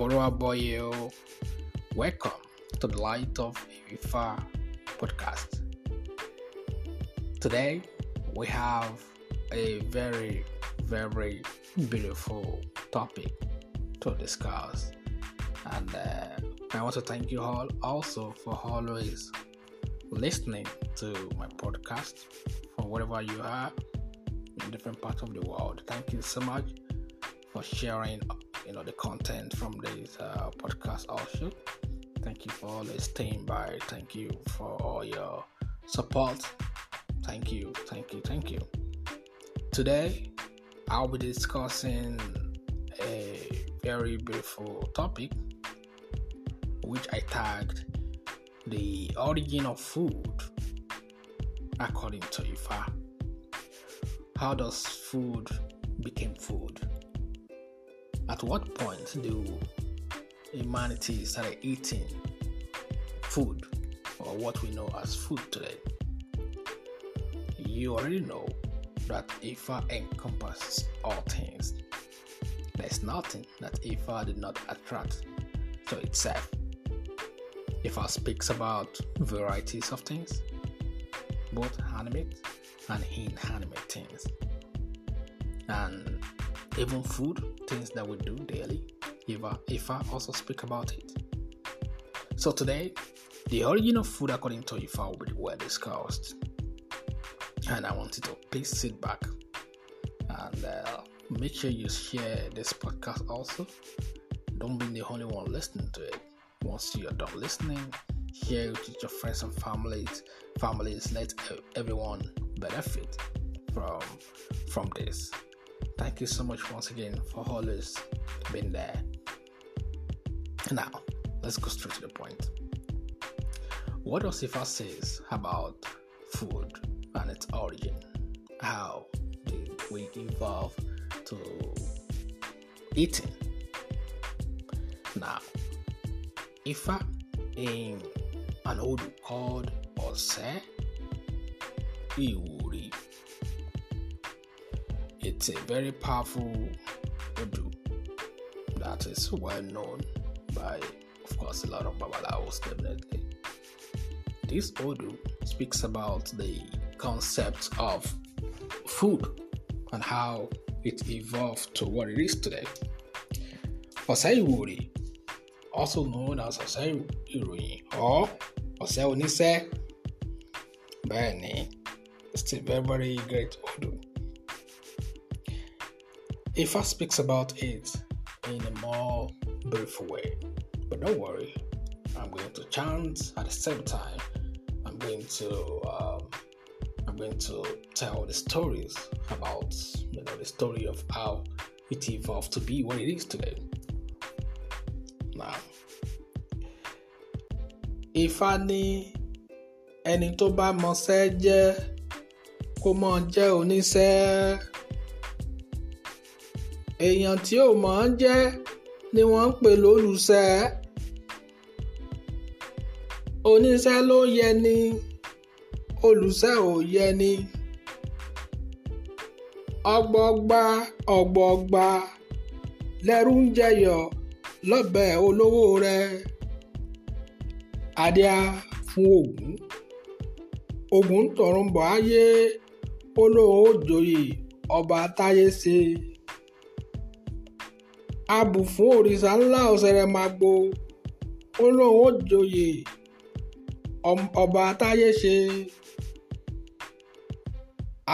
Aboru Aboye. Welcome to the Light of Ifa podcast. Today we have a very, very beautiful topic to discuss, and uh, I want to thank you all also for always listening to my podcast from wherever you are in different parts of the world. Thank you so much for sharing you know the content from this uh, podcast also. Thank you for always staying by. Thank you for all your support. Thank you thank you thank you. Today i'll be discussing a very beautiful topic which i tagged the origin of food according to ifa. How does food become food at what point do humanity started eating food or what we know as food today? You already know that Ifa encompasses all things. There's nothing that Ifa did not attract to itself. Ifa speaks about varieties of things, both animate and inanimate things. And even food, things that we do daily, Ifa, Ifa also speak about it. So today, the origin of food according to Ifa will be well discussed. And I want you to please sit back and uh, make sure you share this podcast also. Don't be the only one listening to it. Once you're done listening, share it with your friends and families. Families, let everyone benefit from from this. Thank you so much once again for always being there. Now, let's go straight to the point. What does Ifa says about food and its origin? How did we evolve to eating? Now, Ifa in an old called Ose Iwori it's a very powerful Odu that is well known by, of course, a lot of Babalawos, definitely. This Odu speaks about the concept of food and how it evolved to what it is today. Osei also known as Osei Iroyin or Osei Onise, Bẹ́ẹ̀ni, it's a very, very great Odu. Ifa speaks about it in a more brief way. But don't worry, I'm going to chant at the same time. I'm going to um, I'm going to tell the stories about you know the story of how it evolved to be what it is today. Now, Ifá ní ẹni tó bá mọṣẹ́ jẹ́ kó mọ̀ jẹ́ èèyàn tí ò mọ̀ ọ́n jẹ́ ni wọ́n ń pè lólùṣẹ́. Oníṣẹ́ ló yẹ ni olùṣẹ́ ò yẹ ni ọgbọgba ọgbọgba lẹ́rú ń jẹyọ lọ́bẹ̀ olówó rẹ. Adíá fún Ògún. Ògún tọ̀run bọ̀ ayé olóhùn òjòyè ọba táyé ṣe abù fún òrìṣà ńlá ọ̀sẹ̀rẹ̀ magbo ó lóun ó joyè ọba táyé ṣe.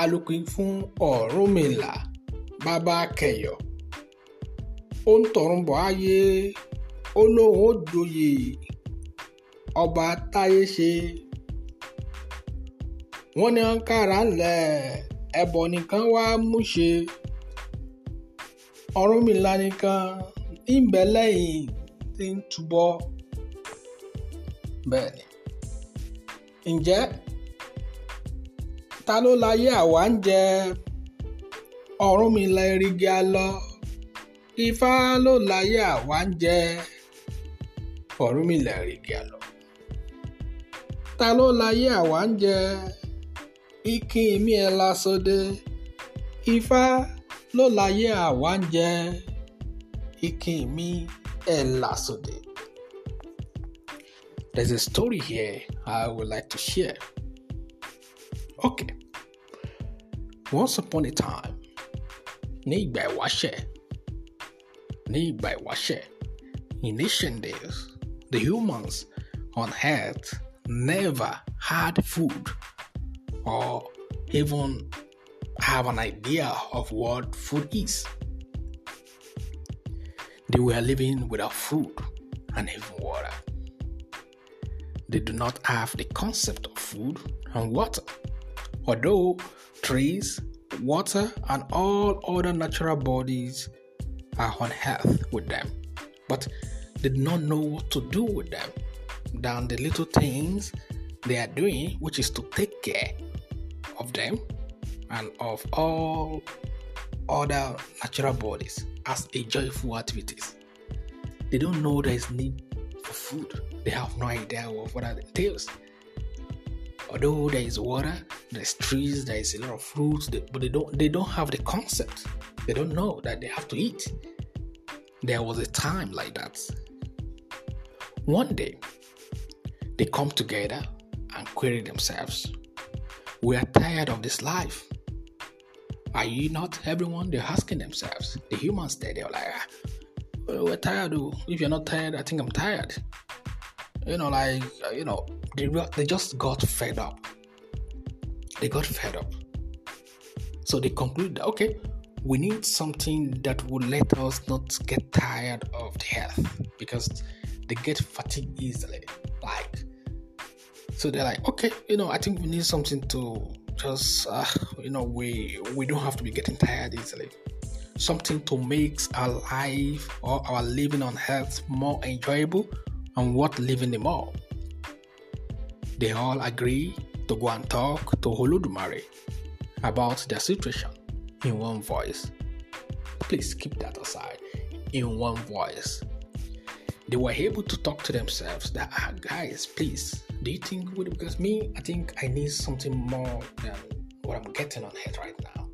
Alùpùpù fún ọ̀rúnmìlà bàbá kẹyọ. Ó ń tọrùn bọ̀ ayé. Ó lóun ó joyè ọba táyé ṣe. Wọ́n ní wọn kára ńlẹ̀ ẹbọ nìkan wá mú ṣe. Ọ̀rúnmìlà nìkan ìbẹ̀ lẹ́yìn tí ń túbọ̀ bẹ́ẹ̀ ni. ǹjẹ́ ta ló láyé àwa ń jẹ Ọ̀rúnmìlà erigi alọ Ifá ló láyé àwa ń jẹ Ọ̀rúnmìlà erigi alọ. ta ló láyé àwa ń jẹ ikin mi ẹ̀ lásọdẹ Ifá ló láyé àwa ń jẹ ikin mi Elasode. There's a story here I would like to share. Okay. Once upon a time, ní ìgbà ìwáṣẹ̀, ní ìgbà ìwáṣẹ̀, in ancient days, the humans on earth never had food or even have an idea of what food is. They were living without food and even water. They do not have the concept of food and water. Although trees, water, and all other natural bodies are on earth with them, but they do not know what to do with them than the little things they are doing, which is to take care of them and of all other natural bodies as a joyful activities. They don't know there is need for food. They have no idea of what that entails. Although there is water, there's trees, there is a lot of fruits, but they don't they don't have the concept. They don't know that they have to eat. There was a time like that. One day, they come together and query themselves. We are tired of this life. Are you not? Everyone, they're asking themselves. The humans there, they're like, ah, we're tired. If you're not tired, I think I'm tired. You know, like, you know, they, they just got fed up. They got fed up. So they conclude, okay, we need something that would let us not get tired of the earth because they get fatigued easily. Like, so they're like, okay, you know, I think we need something to just, uh, you know, we we don't have to be getting tired easily. Something to make our life or our living on earth more enjoyable and worth living them all They all agree to go and talk to Olodumare about their situation in one voice. Please keep that aside. In one voice. They were able to talk to themselves that, ah, guys, please, do you think, because me, I think I need something more than what I'm getting on head right now.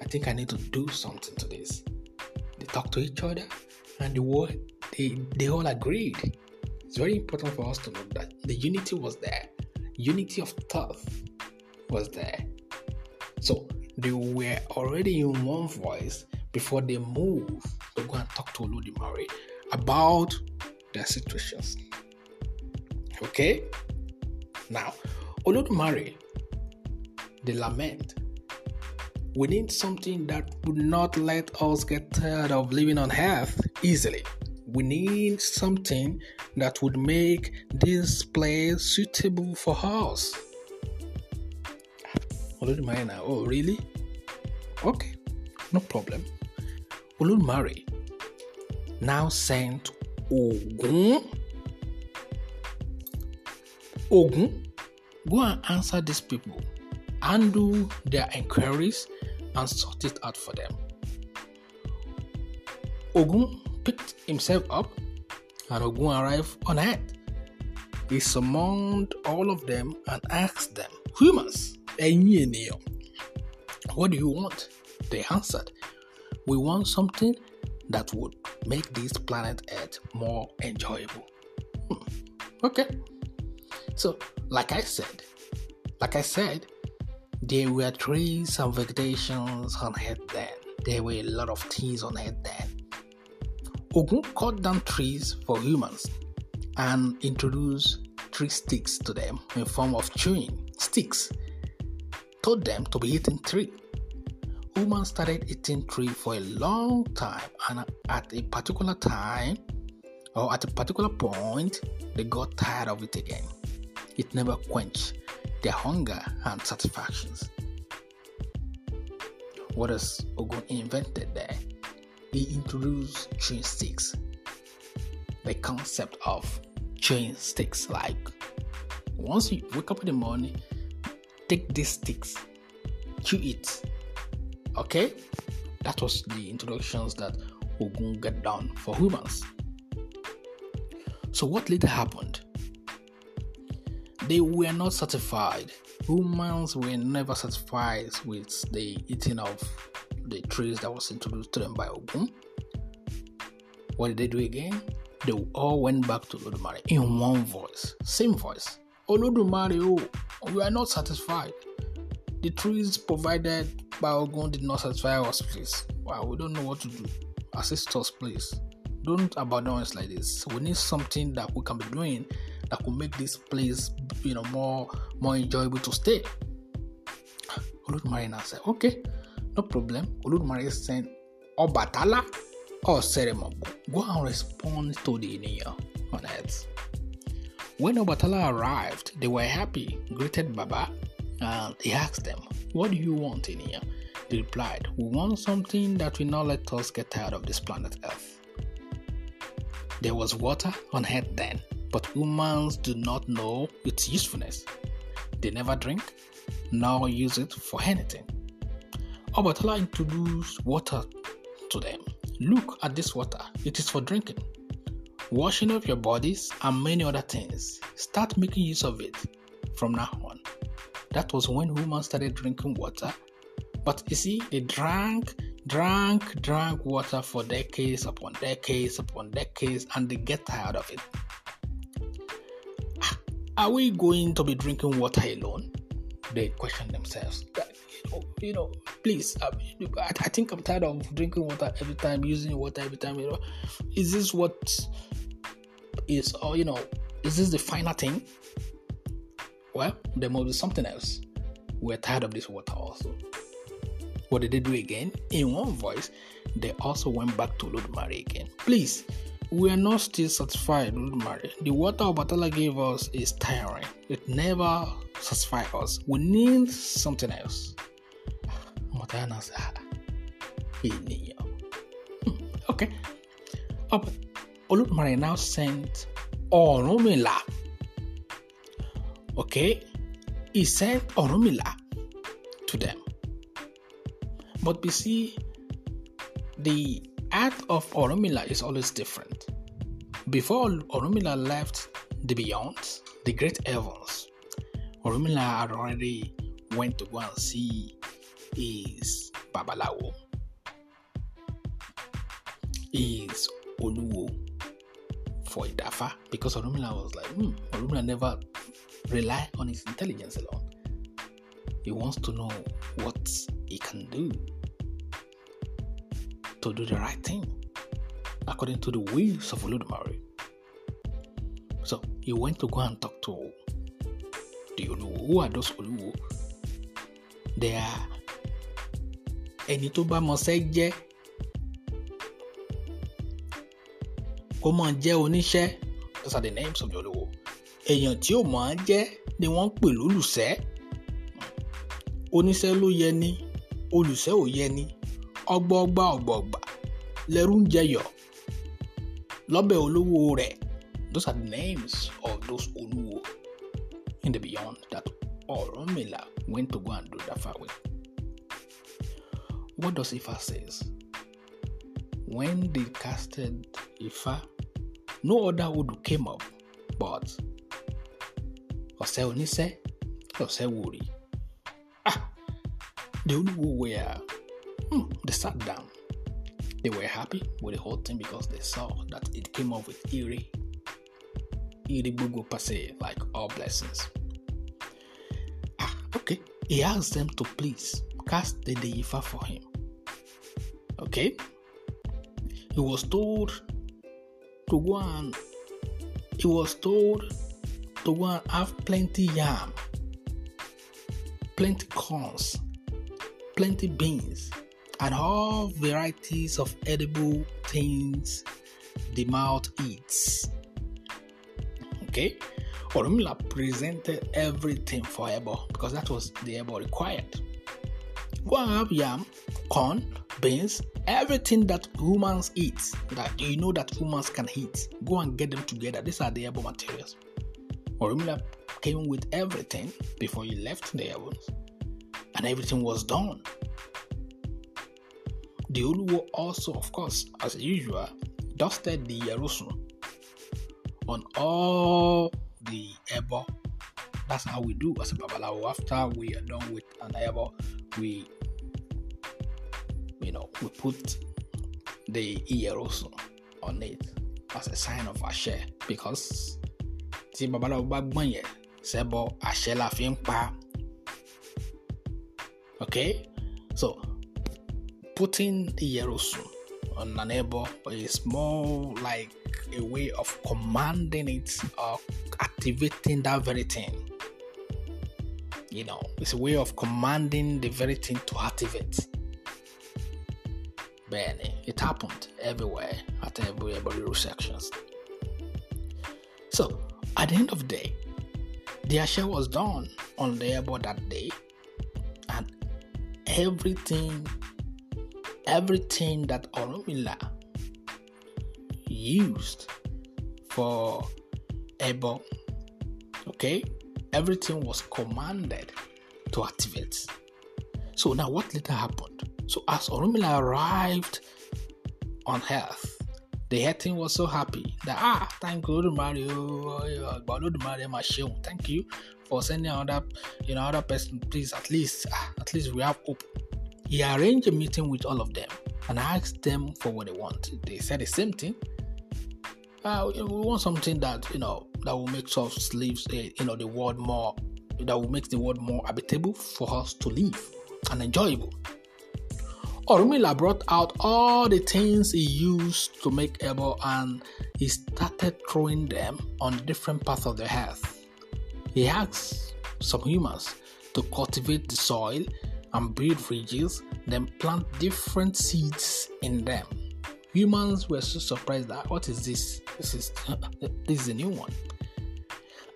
I think I need to do something to this. They talk to each other and they, they, they all agreed. It's very important for us to know that the unity was there. Unity of thought was there. So they were already in one voice before they moved to go and talk to Olodumare about their situations. Okay? Now, Olodumare, the lament. We need something that would not let us get tired of living on earth easily. We need something that would make this place suitable for us. Olodumare now, oh really? Okay, no problem. Olodumare now sent Ogun. Ogun, go and answer these people, handle their inquiries, and sort it out for them. Ogun picked himself up, and Ogun arrived on earth. He summoned all of them and asked them, Humans, what do you want? They answered, We want something that would make this planet Earth more enjoyable. Hmm. Okay. So, like I said, like I said, there were trees and vegetations on Earth then. There were a lot of things on Earth then. Ogun cut down trees for humans and introduced tree sticks to them in form of chewing sticks. Told them to be eating tree humans started eating tree for a long time, and at a particular time or at a particular point, they got tired of it again. It never quenched their hunger and satisfactions. What has Ogun invented there? He introduced chewing sticks. The concept of chewing sticks, like once you wake up in the morning, take these sticks, chew it, Okay, that was the introductions that Ogun got down for humans. So, what later happened? They were not satisfied. Humans were never satisfied with the eating of the trees that was introduced to them by Ogun. What did they do again? they all went back to Olodumare in one voice, same voice. Olodumare, oh, we are not satisfied. The trees provided by Ogun did not satisfy us, please. Wow, we don't know what to do. Assist us, please. Don't abandon us like this. We need something that we can be doing that could make this place, you know, more more enjoyable to stay. Olodumare now said, okay, no problem. Olodumare sent Obatala or Seremogo. Go and respond to the Iniya on earth. When Obatala arrived, they were happy, greeted Baba, and he asked them, What do you want in here? They replied, We want something that will not let us get tired of this planet Earth. There was water on Earth then, but humans do not know its usefulness. They never drink, nor use it for anything. Obatala introduced water to them. Look at this water, it is for drinking, washing of your bodies, and many other things. Start making use of it from now on. That was when humans started drinking water. But you see, they drank, drank, drank water for decades upon decades upon decades, and they get tired of it. Are we going to be drinking water alone? They question themselves. Oh, you know, please. Uh, I, I think I'm tired of drinking water every time, using water every time. You know, is this what is? Or you know, is this the final thing? Well, there must be something else. We're tired of this water also. What did they do again? In one voice, they also went back to Ludmari again. Please, we are not still satisfied, Ludmari. The water Obatala gave us is tiring. It never satisfies us. We need something else. Matana said, hmm, Okay. Oh, but now sent Orunmila. Okay? He sent Orunmila to them. But we see the act of Orunmila is always different. Before Orunmila left the beyond, the great heavens, Orunmila had already went to go and see his Babalawo, his Oluwo for Idafa, because Orunmila was like, hmm, Orunmila never rely on his intelligence alone. He wants to know what he can do to do the right thing according to the wills of Olodumare. So he went to go and talk to the Oluwo. Who are those Oluwo? They are ẹni tó bá mọṣẹ́ jẹ́ kó mọ̀ those are the names of the Oluwo. èèyàn tí ò mọ̀ á jẹ́ ni wọ́n ń pè lólùṣẹ́ oníṣẹ́ ló yẹ ni olùṣẹ́ ò yẹ ni ọgbọọgba ọgbọọgba lẹ́rú ń jẹyọ̀ lọ́bẹ̀ olówó rẹ̀ those are the names of those olúwo in the beyond that Ọ̀rúnmìlà went to go and do that far with. What does Ifa says? When they casted Ifa, no other wood came up, but ọ̀sẹ̀ oníṣẹ́ ọ̀sẹ̀ wòrì. Ah, the Oluwo were, they sat down. They were happy with the whole thing because they saw that it came up with Iri. Iri Bugo Pase, like all blessings. Ah, okay. He asked them to please cast the Deifa for him. Okay? He was told to go and he was told to go and have plenty yam, plenty corns, plenty beans, and all varieties of edible things the mouth eats. Okay? Orunmila presented everything for Ebo because that was the Ebo required. Go and have yam, corn, beans, everything that humans eat, that you know that humans can eat. Go and get them together. These are the Ebo materials. Orunmila came with everything before he left the heavens, and everything was done. The Oluwo also, of course, as usual, dusted the Yerusun on all the Ebo. That's how we do as a Babalawo. After we are done with an Ebo, we, you know, we put the Yerusun on it. as a sign of àṣẹ because tí babaláwo bá gbọ́n yẹn ṣẹbọ àṣẹ la fi ń pa okay so putting the Yerosun on an ebo is more like a way of commanding it or activating that very thing. You know, it's a way of commanding the very thing to activate. Benny, eh, it happened everywhere at every every sections. So at the end of the day, the share was done on the airport that day, and everything everything that Orunmila used for Ebo, okay, everything was commanded to activate. So now what later happened? So as Orunmila arrived on Earth, the team was so happy that ah, thank you, Mario, Mario, thank you for sending another, you know, other person. Please, at least, ah, at least we have hope he arranged a meeting with all of them and asked them for what they want. They said the same thing. Uh, we want something that you know that will make us live, uh, you know, the world more, that will make the world more habitable for us to live and enjoyable. Orunmila brought out all the things he used to make Ebo and he started throwing them on different parts of the earth. He asked some humans to cultivate the soil and build ridges, then plant different seeds in them. Humans were so surprised that what is this? This is this is a new one.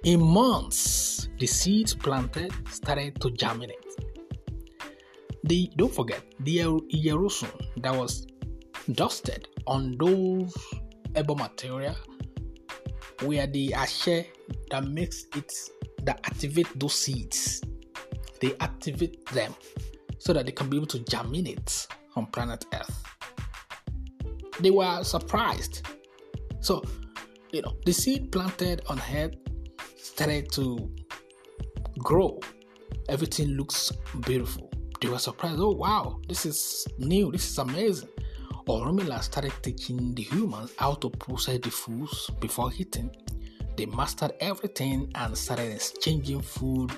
In months, the seeds planted started to germinate. The don't forget the er, Yerosun that was dusted on those ebo material where the ashe that makes it that activate those seeds. They activate them so that they can be able to germinate on planet Earth. They were surprised. So, you know, the seed planted on Earth started to grow. Everything looks beautiful. They were surprised. Oh, wow, this is new. This is amazing. Orunmila started teaching the humans how to process the foods before eating. They mastered everything and started exchanging food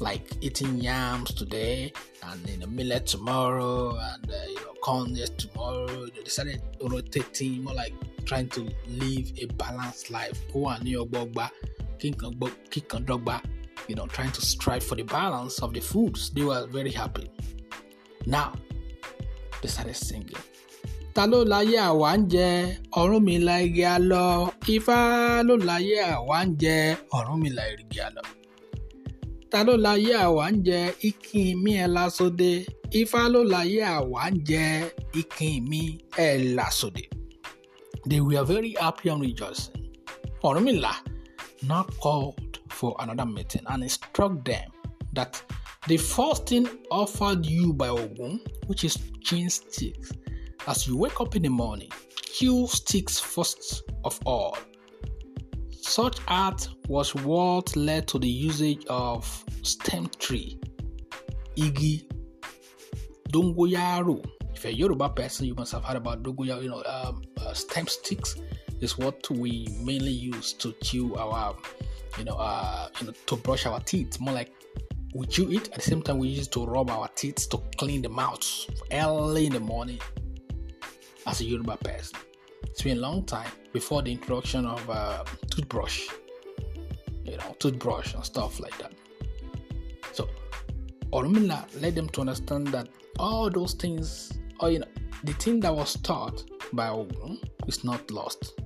like eating yams today and you know millet tomorrow and uh, you know corn tomorrow. They decided rotating, more like trying to live a balanced life. Go on your bogba, kick on dogba, you know, trying to strive for the balance of the foods. They were very happy. Now they started singing. ta ló láyé àwa ń jẹ Ọ̀rúnmìlà igi àlọ Ifá ló láyé àwa ń jẹ Ọ̀rúnmìlà igi àlọ àwa ń jẹ ikin mi ẹ̀ lásòdè ifá ló àwa ń jẹ ikin mi ẹ̀ lásòdè. They were very happy and rejoicing. Ọ̀rúnmìlà now called for another meeting and instructed them that the first thing offered you by Ogun, which is chain sticks, as you wake up in the morning, kill sticks first of all such art was what led to the usage of stem tree, igi, dongoyaro. If you're a Yoruba person, you must have heard about dongoyaro. You know, um, uh, stem sticks is what we mainly use to chew our, you know, uh, you know, to brush our teeth. More like we chew it at the same time we use it to rub our teeth to clean the mouth early in the morning. As a Yoruba person. It's been a long time before the introduction of uh, toothbrush, you know, toothbrush and stuff like that. So, Orunmila led them to understand that all those things, or you know, the thing that was taught by Ogun is not lost.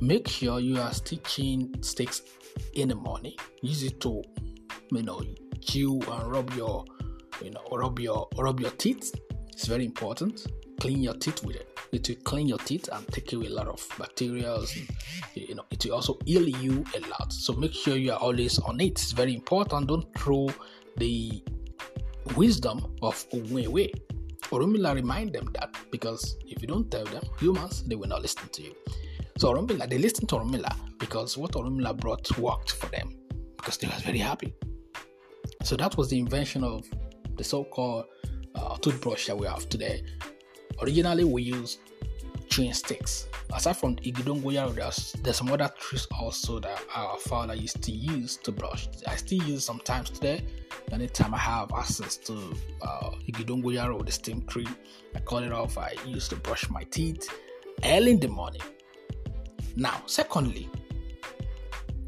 Make sure you are stitching sticks in the morning. Use it to, you know, chew and rub your, you know, rub your rub your teeth. It's very important. Clean your teeth with it it will clean your teeth and take away a lot of bacteria. You know, it will also heal you a lot. So make sure you are always on it. It's very important. Don't throw the wisdom of Ogun away. Orunmila remind them that because if you don't tell them, humans, they will not listen to you. So Orunmila, they listened to Orunmila because what Orunmila brought worked for them because they were very happy. So that was the invention of the so-called uh, toothbrush that we have today. Originally, we used chewing sticks. Aside from Igidongoyaro, there's there's some other trees also that our father used to use to brush. I still use sometimes today. Anytime I have access to uh, Igidongoyaro, the steam tree, I cut it off. I use to brush my teeth early in the morning. Now, secondly,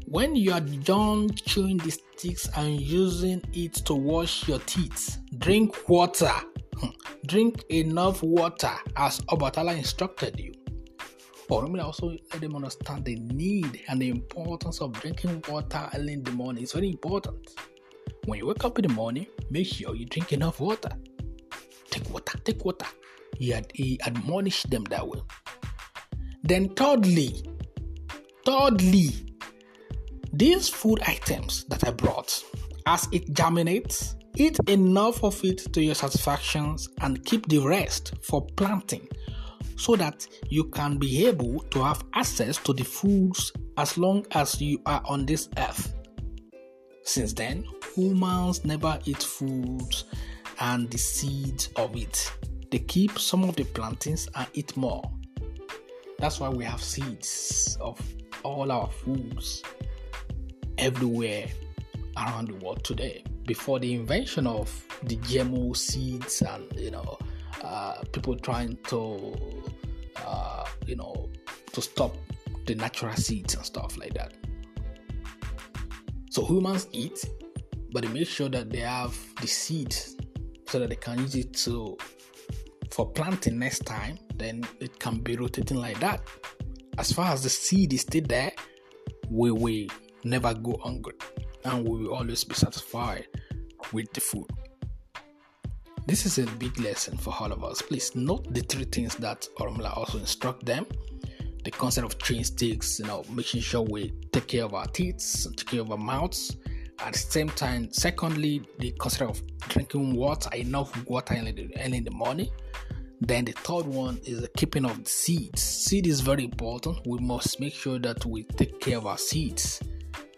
when you are done chewing the sticks and using it to wash your teeth, drink water. Hmm. Drink enough water as Obatala instructed you. Or let me also let them understand the need and the importance of drinking water early in the morning. It's very important. When you wake up in the morning, make sure you drink enough water. Take water, take water. He, he admonished them that way. Then, thirdly, thirdly, these food items that I brought, as it germinates, eat enough of it to your satisfactions and keep the rest for planting so that you can be able to have access to the foods as long as you are on this earth. Since then, humans never eat foods and the seeds of it. They keep some of the plantings and eat more. That's why we have seeds of all our foods everywhere around the world today. Before the invention of the GMO seeds and you know uh, people trying to uh, you know to stop the natural seeds and stuff like that. So humans eat, but they make sure that they have the seeds so that they can use it to for planting next time. Then it can be rotating like that. As far as the seed is still there, we will never go hungry and we will always be satisfied with the food. This is a big lesson for all of us. Please note the three things that Orunmila also instruct them. The concept of chewing sticks, you know, making sure we take care of our teeth, take care of our mouths. At the same time, secondly, the concept of drinking water, enough water early in the morning. Then the third one is the keeping of the seeds. Seed is very important. We must make sure that we take care of our seeds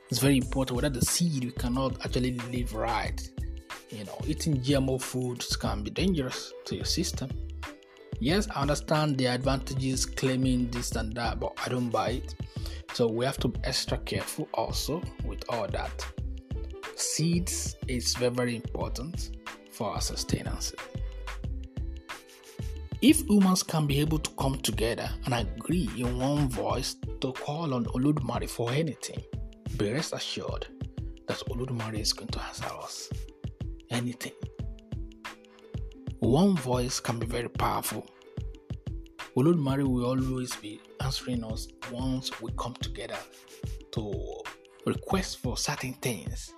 it's very important. Without the seed, we cannot actually live right. You know, eating GMO foods can be dangerous to your system. Yes, I understand the advantages claiming this and that, but I don't buy it. So we have to be extra careful also with all that. Seeds is very, very important for our sustenance. If humans can be able to come together and agree in one voice to call on Olodumare for anything, be rest assured that Olodumare is going to answer us anything. One voice can be very powerful. Olodumare will always be answering us once we come together to request for certain things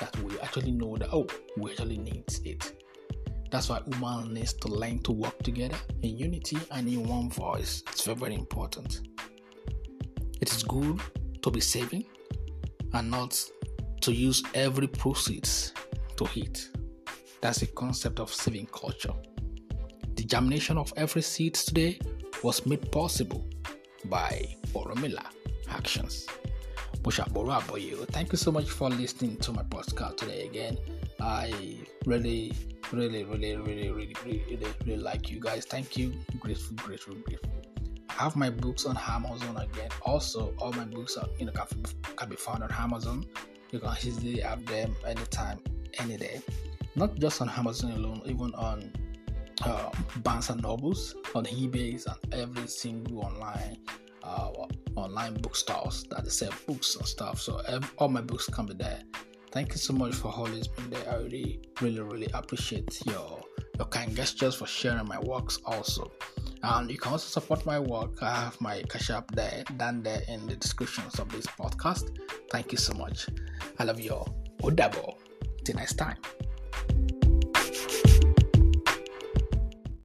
that we actually know that oh we actually need it. That's why human needs to learn to work together in unity and in one voice. It's very, very important. It is good to be saving and not to use every proceeds to eat. That's the concept of saving culture. The germination of every seed today was made possible by Orunmila actions. Thank you so much for listening to my podcast today again. I really, really, really, really, really, really, really like you guys. Thank you. Grateful, grateful, grateful I have my books on Amazon again. Also, all my books are you know can, can be found on Amazon. You can easily have them anytime, any day. Not just on Amazon alone, even on uh, Barnes and Nobles, on eBay, and every single online uh, online bookstores that sell books and stuff. So all my books can be there. Thank you so much for always being there. I really, really, really appreciate your your kind gestures for sharing my works also. And you can also support my work. I have my cash app there, down there in the descriptions of this podcast. Thank you so much. I love you all. Odabo. Till next time.